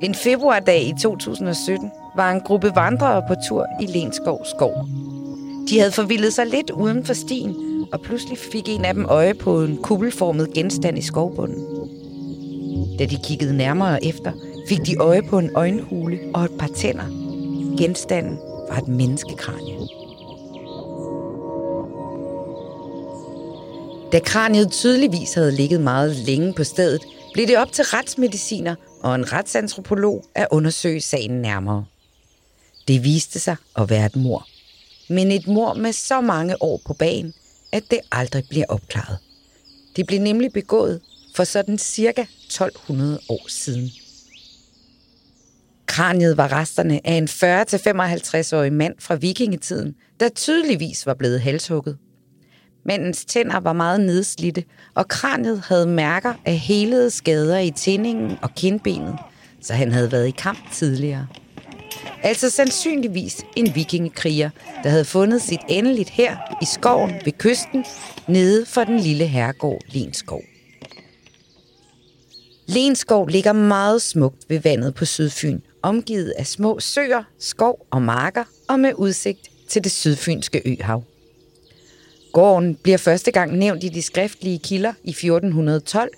En februardag i 2017 var en gruppe vandrere på tur i Lenskov skov. De havde forvildet sig lidt uden for stien, og pludselig fik en af dem øje på en kuppelformet genstand i skovbunden. Da de kiggede nærmere efter, fik de øje på en øjenhule og et par tænder. Genstanden var et menneskekranie. Da kraniet tydeligvis havde ligget meget længe på stedet, blev det op til retsmediciner og en retsantropolog at undersøge sagen nærmere. Det viste sig at være et mor. Men et mor med så mange år på banen, at det aldrig bliver opklaret. Det blev nemlig begået for sådan cirka 1200 år siden. Kraniet var resterne af en 40-55-årig mand fra vikingetiden, der tydeligvis var blevet halshugget. Mændens tænder var meget nedslidte, og kraniet havde mærker af helede skader i tændingen og kindbenet, så han havde været i kamp tidligere. Altså sandsynligvis en vikingekriger, der havde fundet sit endeligt her i skoven ved kysten, nede for den lille herregård Lenskov. Lenskov ligger meget smukt ved vandet på Sydfyn, omgivet af små søer, skov og marker og med udsigt til det sydfynske øhav. Gården bliver første gang nævnt i de skriftlige kilder i 1412,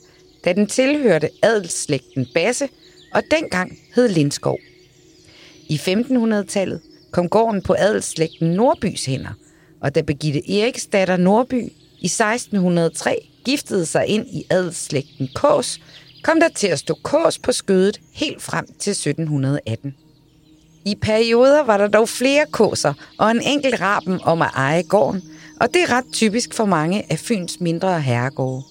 da den tilhørte adelsslægten Basse, og dengang hed Lindskov. I 1500-tallet kom gården på adelsslægten Nordbys hænder, og da Begitte Eriksdatter Nordby i 1603 giftede sig ind i adelsslægten Kås, kom der til at stå Kås på skødet helt frem til 1718. I perioder var der dog flere kåser og en enkelt raben om at eje gården, og det er ret typisk for mange af Fyns mindre herregårde.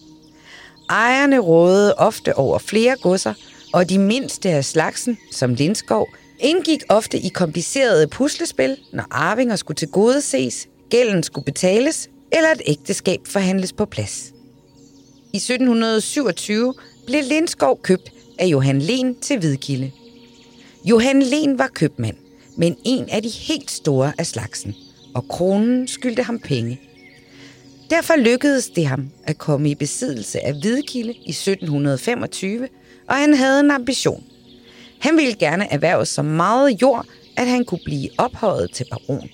Ejerne rådede ofte over flere godser, og de mindste af slagsen, som Lindskov, indgik ofte i komplicerede puslespil, når arvinger skulle til gode ses, gælden skulle betales, eller et ægteskab forhandles på plads. I 1727 blev Lindskov købt af Johan Len til Hvidkilde. Johan Len var købmand, men en af de helt store af slagsen, og kronen skyldte ham penge. Derfor lykkedes det ham at komme i besiddelse af Hvidkilde i 1725, og han havde en ambition. Han ville gerne erhverve så meget jord, at han kunne blive ophøjet til baron.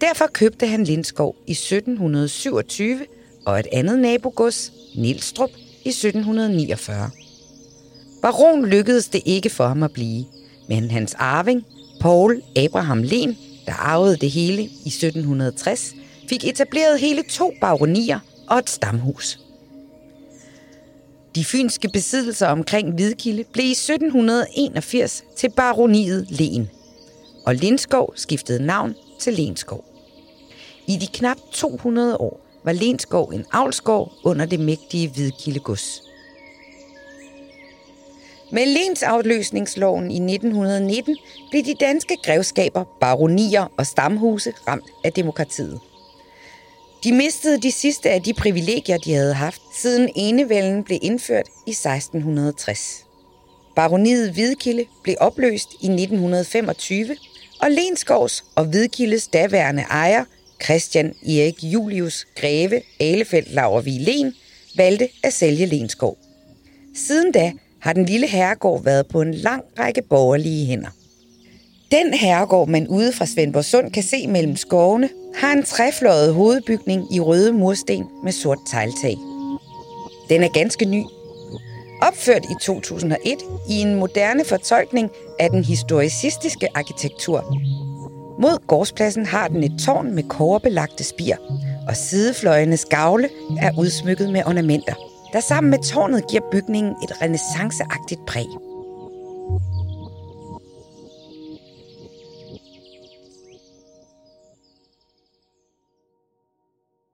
Derfor købte han Lindskov i 1727 og et andet nabogods, Nilstrup, i 1749. Baron lykkedes det ikke for ham at blive, men hans arving, Paul Abraham Len, der arvede det hele i 1760, fik etableret hele to baronier og et stamhus. De fynske besiddelser omkring Hvidkilde blev i 1781 til baroniet Len, og Lindskov skiftede navn til Lenskov. I de knap 200 år var Lenskov en avlsgård under det mægtige Hvidkilde gods. Med lensafløsningsloven i 1919 blev de danske grevskaber, baronier og stamhuse ramt af demokratiet. De mistede de sidste af de privilegier, de havde haft, siden enevælden blev indført i 1660. Baroniet Hvidkilde blev opløst i 1925, og Lenskovs og Hvidkildes daværende ejer, Christian Erik Julius Greve Alefeldt Laurvig Len, valgte at sælge Lenskov. Siden da har den lille herregård været på en lang række borgerlige hænder. Den herregård, man ude fra Svendborg Sund kan se mellem skovene, har en træfløjet hovedbygning i røde mursten med sort tegltag. Den er ganske ny. Opført i 2001 i en moderne fortolkning af den historicistiske arkitektur. Mod gårdspladsen har den et tårn med kårebelagte spir, og sidefløjenes gavle er udsmykket med ornamenter, der sammen med tårnet giver bygningen et renaissanceagtigt præg.